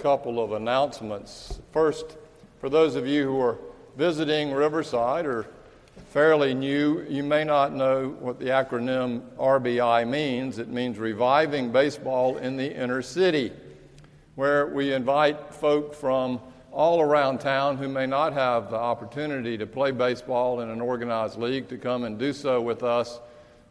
couple of announcements. First, for those of you who are visiting Riverside or fairly new, you may not know what the acronym RBI means. It means Reviving Baseball in the Inner City, where we invite folk from all around town who may not have the opportunity to play baseball in an organized league to come and do so with us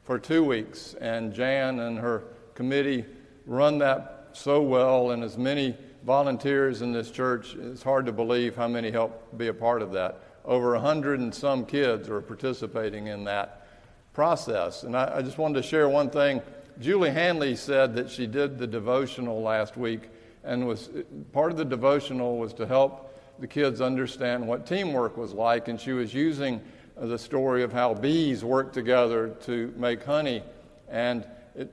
for two weeks. And Jan and her committee run that so well, and as many volunteers in this church, it's hard to believe how many help be a part of that. Over a hundred and some kids are participating in that process. And I, I just wanted to share one thing. Julie Hanley said that she did the devotional last week and was part of the devotional was to help the kids understand what teamwork was like and she was using the story of how bees work together to make honey and it,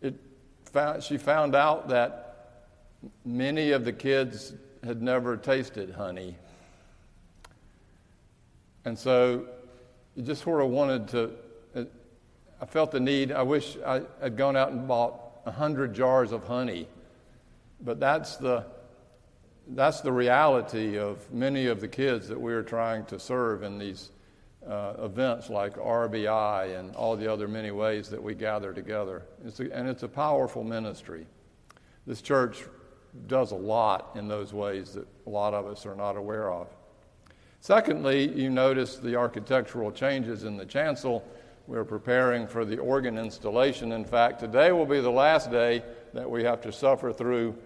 it found, she found out that many of the kids had never tasted honey and so you just sort of wanted to i felt the need i wish i had gone out and bought a hundred jars of honey but that's the, that's the reality of many of the kids that we're trying to serve in these uh, events like RBI and all the other many ways that we gather together. It's a, and it's a powerful ministry. This church does a lot in those ways that a lot of us are not aware of. Secondly, you notice the architectural changes in the chancel. We're preparing for the organ installation. In fact, today will be the last day that we have to suffer through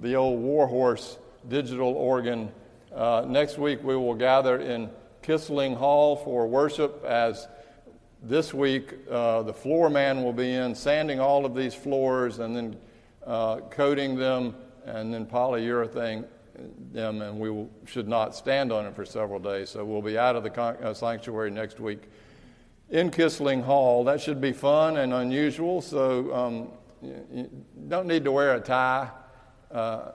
the old Warhorse digital organ. Uh, next week we will gather in Kissling Hall for worship as this week uh, the floor man will be in sanding all of these floors and then uh, coating them and then polyurethane them and we will, should not stand on it for several days so we'll be out of the con- uh, sanctuary next week in Kissling Hall. That should be fun and unusual, so um, you don't need to wear a tie. Uh,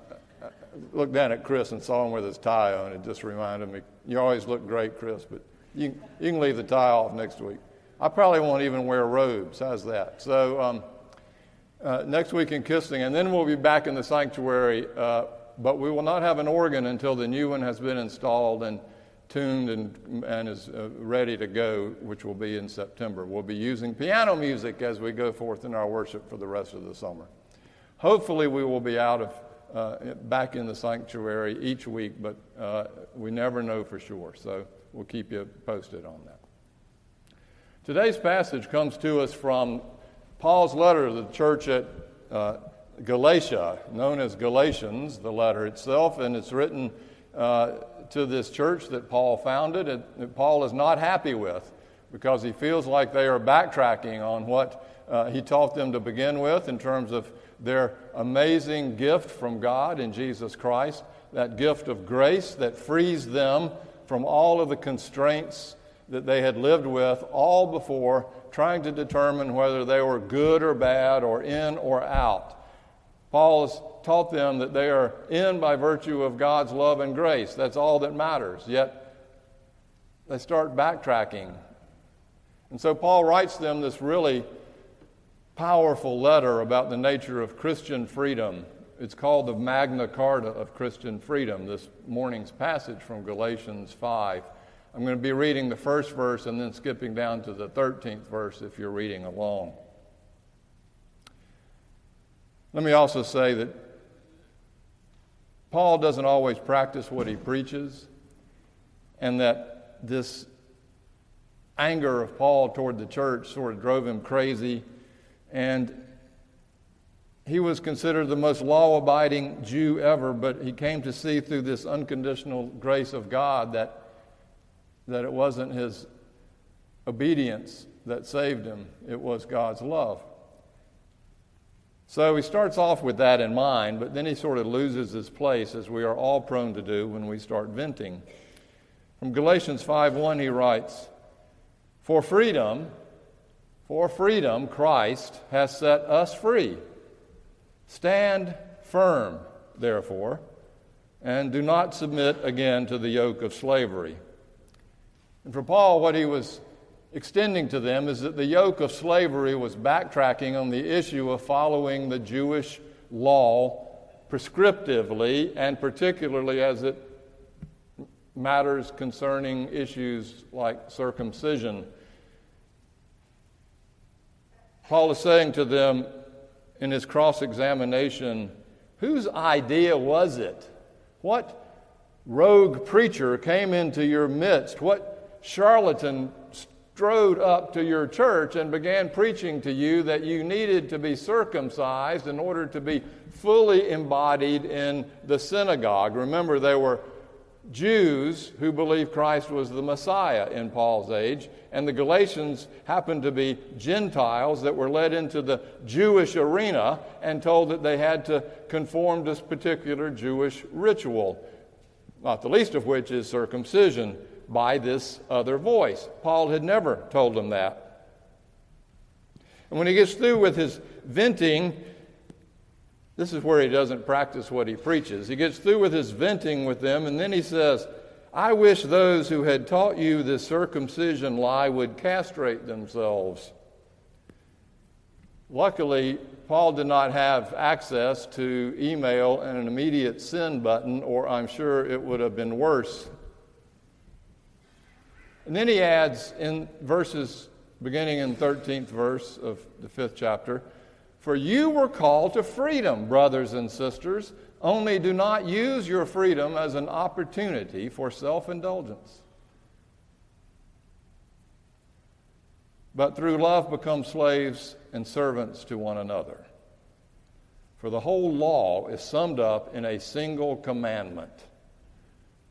looked down at Chris and saw him with his tie on. It just reminded me, you always look great, Chris, but you, you can leave the tie off next week. I probably won't even wear robes. How's that? So um, uh, next week in Kissling, and then we'll be back in the sanctuary, uh, but we will not have an organ until the new one has been installed and tuned and, and is uh, ready to go, which will be in September. We'll be using piano music as we go forth in our worship for the rest of the summer. Hopefully, we will be out of uh, back in the sanctuary each week, but uh, we never know for sure. So we'll keep you posted on that. Today's passage comes to us from Paul's letter to the church at uh, Galatia, known as Galatians, the letter itself, and it's written uh, to this church that Paul founded and that Paul is not happy with because he feels like they are backtracking on what uh, he taught them to begin with in terms of their amazing gift from God in Jesus Christ, that gift of grace that frees them from all of the constraints that they had lived with all before, trying to determine whether they were good or bad or in or out. Paul has taught them that they are in by virtue of God's love and grace. That's all that matters. Yet they start backtracking. And so Paul writes them this really powerful letter about the nature of Christian freedom. It's called the Magna Carta of Christian freedom, this morning's passage from Galatians 5. I'm going to be reading the first verse and then skipping down to the 13th verse if you're reading along. Let me also say that Paul doesn't always practice what he preaches, and that this anger of Paul toward the church sort of drove him crazy. And he was considered the most law abiding Jew ever, but he came to see through this unconditional grace of God that, that it wasn't his obedience that saved him, it was God's love. So he starts off with that in mind, but then he sort of loses his place, as we are all prone to do when we start venting. From Galatians 5:1 he writes, "For freedom, for freedom Christ has set us free. Stand firm, therefore, and do not submit again to the yoke of slavery." And for Paul, what he was extending to them is that the yoke of slavery was backtracking on the issue of following the Jewish law prescriptively, and particularly as it matters concerning issues like circumcision. Paul is saying to them in his cross examination, whose idea was it? What rogue preacher came into your midst? What charlatan strode up to your church and began preaching to you that you needed to be circumcised in order to be fully embodied in the synagogue? Remember, they were Jews who believed Christ was the Messiah in Paul's age, and the Galatians happened to be Gentiles that were led into the Jewish arena and told that they had to conform to this particular Jewish ritual, not the least of which is circumcision by this other voice. Paul had never told him that. And when he gets through with his venting, this is where he doesn't practice what he preaches. He gets through with his venting with them, and then he says, I wish those who had taught you the circumcision lie would castrate themselves. Luckily, Paul did not have access to email and an immediate send button, or I'm sure it would have been worse. And then he adds in verses beginning in 13th verse of the fifth chapter, for you were called to freedom, brothers and sisters, only do not use your freedom as an opportunity for self indulgence. But through love become slaves and servants to one another. For the whole law is summed up in a single commandment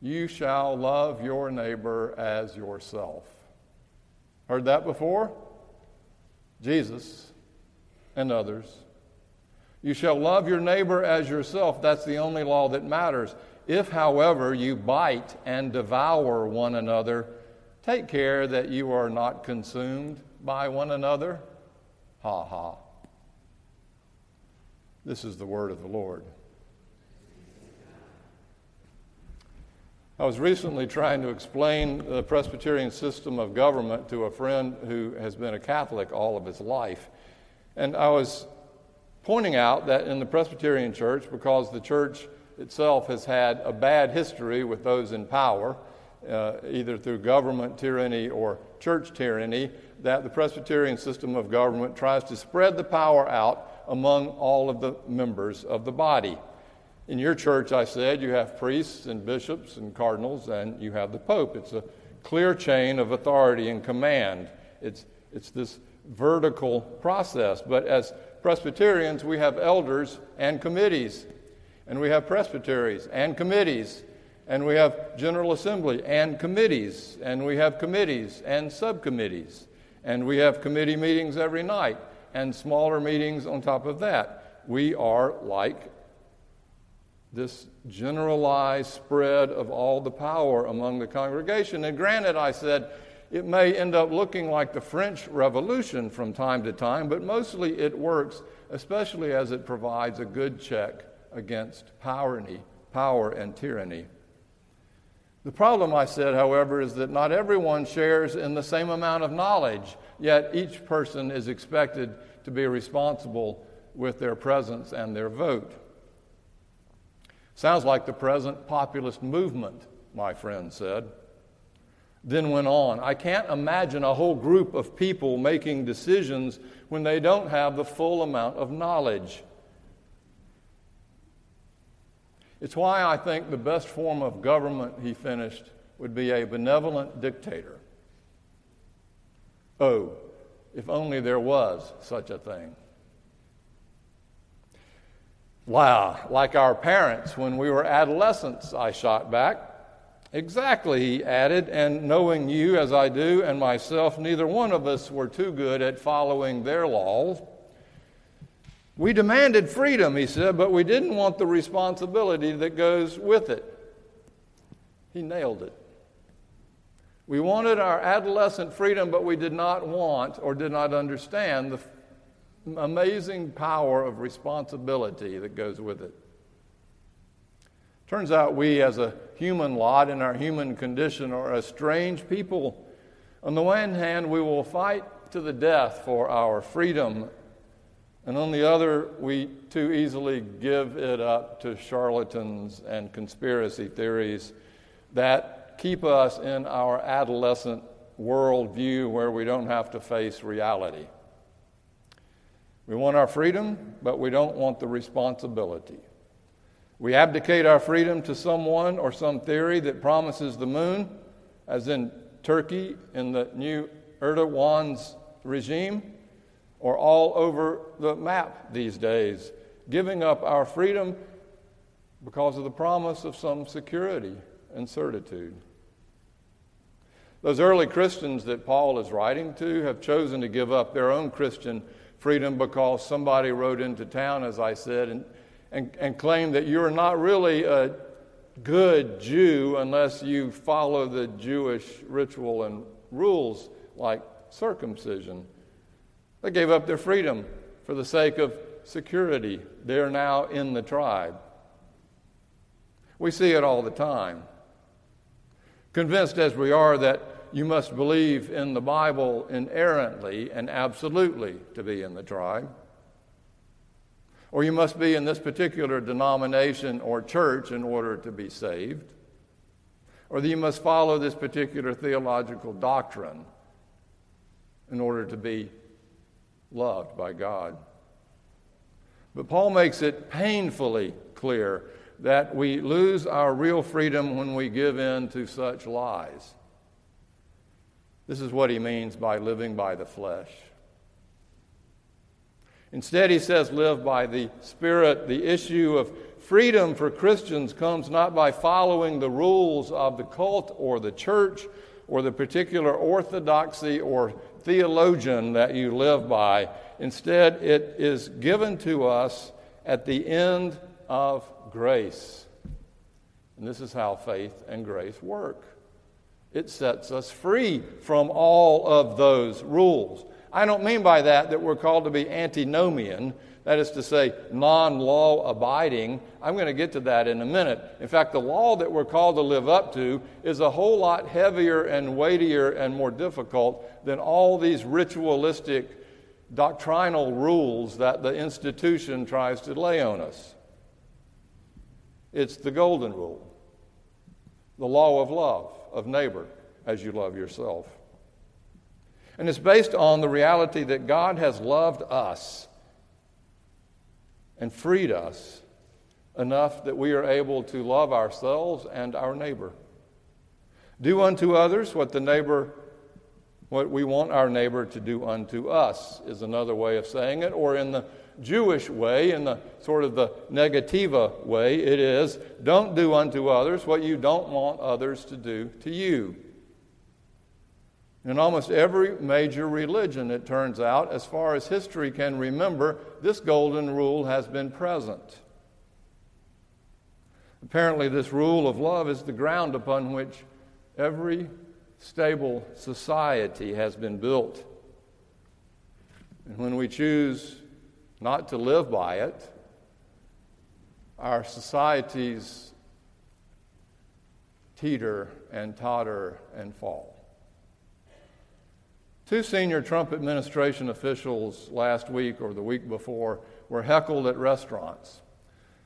You shall love your neighbor as yourself. Heard that before? Jesus and others. You shall love your neighbor as yourself. That's the only law that matters. If, however, you bite and devour one another, take care that you are not consumed by one another. Ha ha. This is the word of the Lord. I was recently trying to explain the Presbyterian system of government to a friend who has been a Catholic all of his life. And I was pointing out that in the Presbyterian Church, because the church itself has had a bad history with those in power, uh, either through government tyranny or church tyranny, that the Presbyterian system of government tries to spread the power out among all of the members of the body. In your church, I said, you have priests and bishops and cardinals, and you have the Pope. It's a clear chain of authority and command. It's, it's this vertical process. But as Presbyterians, we have elders and committees, and we have presbyteries and committees, and we have General Assembly and committees, and we have committees and subcommittees, and we have committee meetings every night and smaller meetings on top of that. We are like this generalized spread of all the power among the congregation. And granted, I said, it may end up looking like the French Revolution from time to time, but mostly it works, especially as it provides a good check against power and tyranny. The problem, I said, however, is that not everyone shares in the same amount of knowledge, yet each person is expected to be responsible with their presence and their vote. Sounds like the present populist movement, my friend said then went on. I can't imagine a whole group of people making decisions when they don't have the full amount of knowledge. It's why I think the best form of government, he finished, would be a benevolent dictator. Oh, if only there was such a thing. Wow, like our parents when we were adolescents, I shot back. Exactly, he added, and knowing you as I do and myself, neither one of us were too good at following their laws. We demanded freedom, he said, but we didn't want the responsibility that goes with it. He nailed it. We wanted our adolescent freedom, but we did not want or did not understand the amazing power of responsibility that goes with it. Turns out we, as a human lot in our human condition, are a strange people. On the one hand, we will fight to the death for our freedom And on the other, we too easily give it up to charlatans and conspiracy theories that keep us in our adolescent worldview where we don't have to face reality. We want our freedom, but we don't want the responsibility. We abdicate our freedom to someone or some theory that promises the moon, as in Turkey in the new Erdogan's regime, or all over the map these days, giving up our freedom because of the promise of some security and certitude. Those early Christians that Paul is writing to have chosen to give up their own Christian freedom because somebody rode into town, as I said, and, and, and claimed that you're not really a good Jew unless you follow the Jewish ritual and rules like circumcision. They gave up their freedom for the sake of security. They're now in the tribe. We see it all the time. Convinced as we are that you must believe in the Bible inerrantly and absolutely to be in the tribe, or you must be in this particular denomination or church in order to be saved, or that you must follow this particular theological doctrine in order to be loved by God. But Paul makes it painfully clear that we lose our real freedom when we give in to such lies. This is what he means by living by the flesh. Instead, he says, live by the Spirit. The issue of freedom for Christians comes not by following the rules of the cult or the church or the particular orthodoxy or theologian that you live by. Instead, it is given to us at the end of grace. And this is how faith and grace work it sets us free from all of those rules. I don't mean by that that we're called to be antinomian, that is to say, non law abiding. I'm going to get to that in a minute. In fact, the law that we're called to live up to is a whole lot heavier and weightier and more difficult than all these ritualistic doctrinal rules that the institution tries to lay on us. It's the golden rule, the law of love, of neighbor, as you love yourself. And it's based on the reality that God has loved us and freed us enough that we are able to love ourselves and our neighbor. Do unto others what the neighbor what we want our neighbor to do unto us is another way of saying it or in the Jewish way, in the sort of the negativa way, it is don't do unto others what you don't want others to do to you. In almost every major religion, it turns out, as far as history can remember, this golden rule has been present. Apparently, this rule of love is the ground upon which every stable society has been built. And when we choose not to live by it, our societies teeter and totter and fall. Two senior Trump administration officials last week or the week before were heckled at restaurants.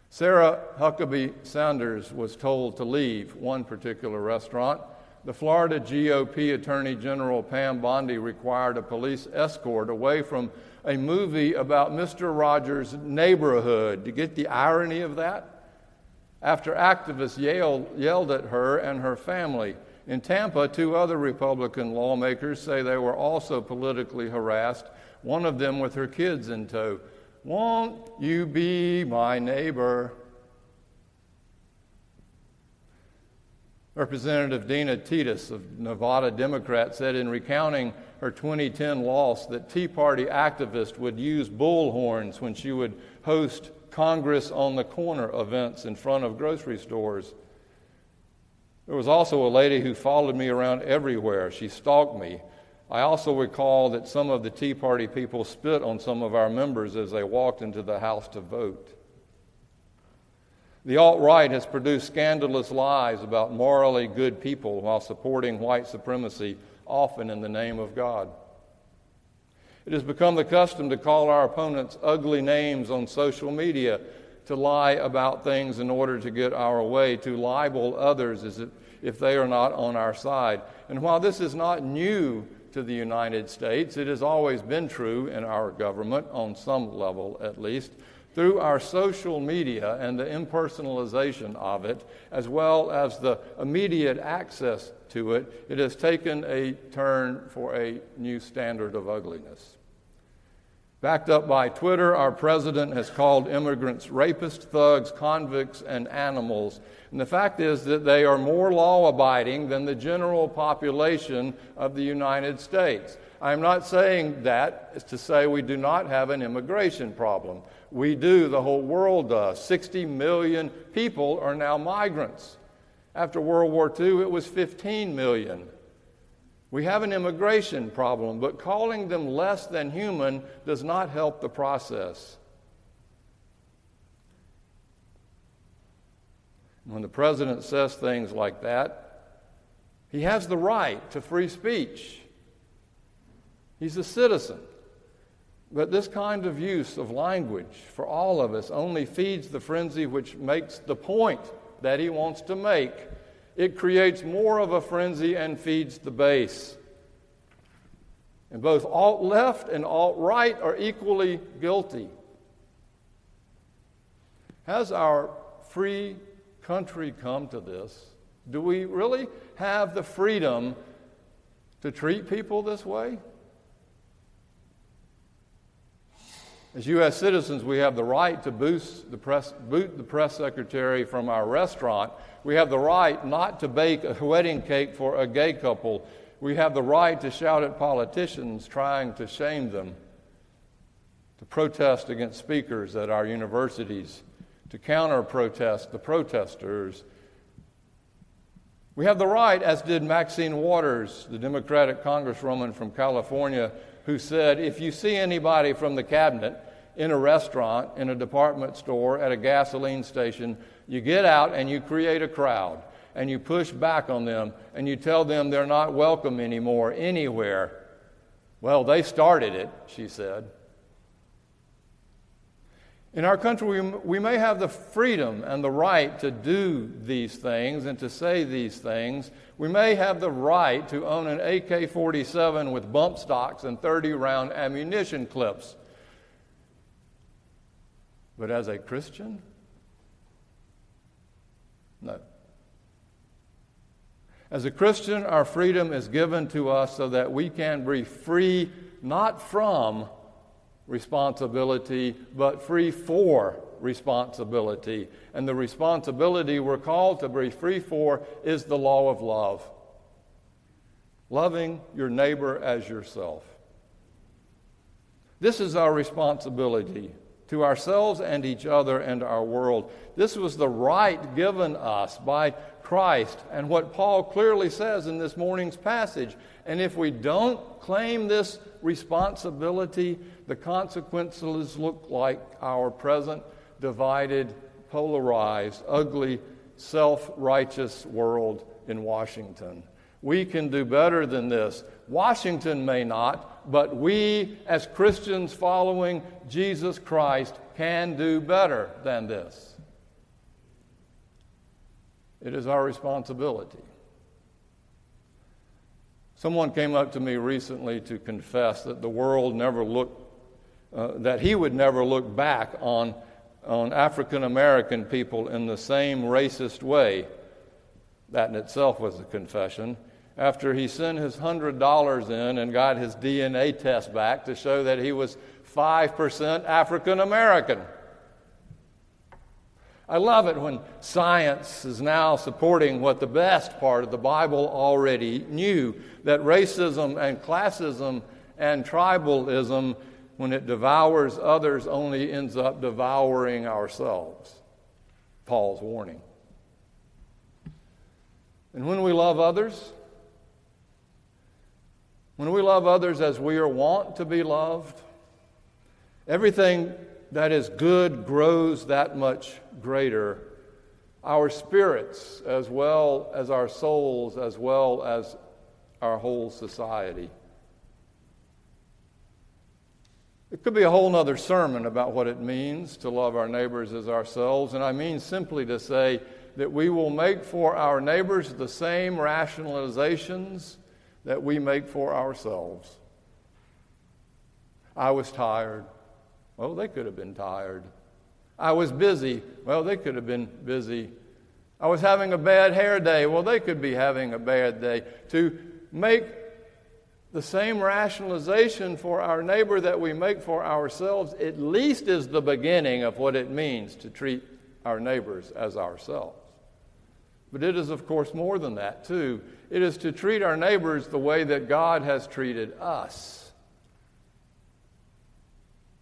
Sarah Huckabee Sanders was told to leave one particular restaurant. The Florida GOP Attorney General Pam Bondi required a police escort away from a movie about Mr. Rogers' neighborhood. To get the irony of that? After activists yelled, yelled at her and her family. In Tampa, two other Republican lawmakers say they were also politically harassed, one of them with her kids in tow. Won't you be my neighbor? Representative Dina Titus of Nevada Democrat said in recounting her 2010 loss that Tea Party activists would use bullhorns when she would host Congress on the Corner events in front of grocery stores. There was also a lady who followed me around everywhere. She stalked me. I also recall that some of the Tea Party people spit on some of our members as they walked into the House to vote. The alt right has produced scandalous lies about morally good people while supporting white supremacy, often in the name of God. It has become the custom to call our opponents ugly names on social media, to lie about things in order to get our way, to libel others as if they are not on our side. And while this is not new to the United States, it has always been true in our government, on some level at least, through our social media and the impersonalization of it, as well as the immediate access to it, it has taken a turn for a new standard of ugliness. Backed up by Twitter, our president has called immigrants rapists, thugs, convicts, and animals. And the fact is that they are more law abiding than the general population of the United States. I'm not saying that to say we do not have an immigration problem. We do, the whole world does. 60 million people are now migrants. After World War II, it was 15 million. We have an immigration problem, but calling them less than human does not help the process. When the president says things like that, he has the right to free speech. He's a citizen. But this kind of use of language for all of us only feeds the frenzy which makes the point that he wants to make it creates more of a frenzy and feeds the base. And both alt left and alt right are equally guilty. Has our free country come to this? Do we really have the freedom to treat people this way? As U.S. citizens, we have the right to the press, boot the press secretary from our restaurant. We have the right not to bake a wedding cake for a gay couple. We have the right to shout at politicians trying to shame them, to protest against speakers at our universities, to counter protest the protesters. We have the right, as did Maxine Waters, the Democratic Congresswoman from California, who said, If you see anybody from the cabinet in a restaurant, in a department store, at a gasoline station, you get out and you create a crowd and you push back on them and you tell them they're not welcome anymore anywhere. Well, they started it, she said. In our country, we, we may have the freedom and the right to do these things and to say these things. We may have the right to own an AK 47 with bump stocks and 30 round ammunition clips. But as a Christian, no. As a Christian, our freedom is given to us so that we can be free not from responsibility, but free for responsibility. And the responsibility we're called to be free for is the law of love loving your neighbor as yourself. This is our responsibility to ourselves and each other and our world. This was the right given us by Christ and what Paul clearly says in this morning's passage. And if we don't claim this responsibility, the consequences look like our present divided, polarized, ugly, self righteous world in Washington. We can do better than this. Washington may not, but we, as Christians following Jesus Christ, can do better than this. It is our responsibility. Someone came up to me recently to confess that the world never looked, uh, that he would never look back on, on African American people in the same racist way. That in itself was a confession after he sent his $100 in and got his DNA test back to show that he was 5% African American. I love it when science is now supporting what the best part of the Bible already knew that racism and classism and tribalism, when it devours others, only ends up devouring ourselves. Paul's warning. And when we love others, when we love others as we are wont to be loved, everything that is good grows that much greater. Our spirits, as well as our souls, as well as our whole society. It could be a whole other sermon about what it means to love our neighbors as ourselves, and I mean simply to say that we will make for our neighbors the same rationalizations that we make for ourselves. I was tired. Well, they could have been tired. I was busy. Well, they could have been busy. I was having a bad hair day. Well, they could be having a bad day. To make the same rationalization for our neighbor that we make for ourselves at least is the beginning of what it means to treat our neighbors as ourselves. But it is, of course, more than that, too. It is to treat our neighbors the way that God has treated us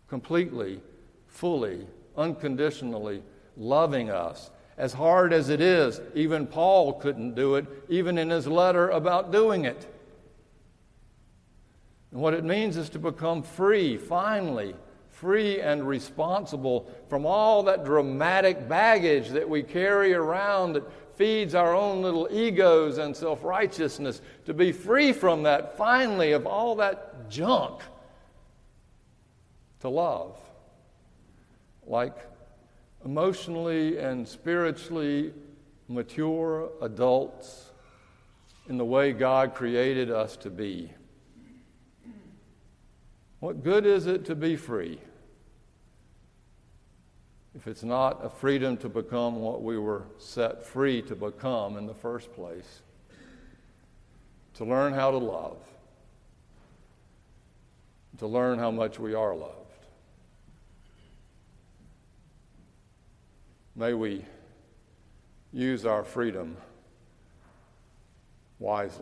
completely, fully, unconditionally loving us. As hard as it is, even Paul couldn't do it, even in his letter about doing it. And what it means is to become free, finally, free and responsible from all that dramatic baggage that we carry around that feeds our own little egos and self righteousness, to be free from that, finally, of all that junk, to love. Like emotionally and spiritually mature adults in the way God created us to be. What good is it to be free if it's not a freedom to become what we were set free to become in the first place? To learn how to love, to learn how much we are loved. May we use our freedom wisely.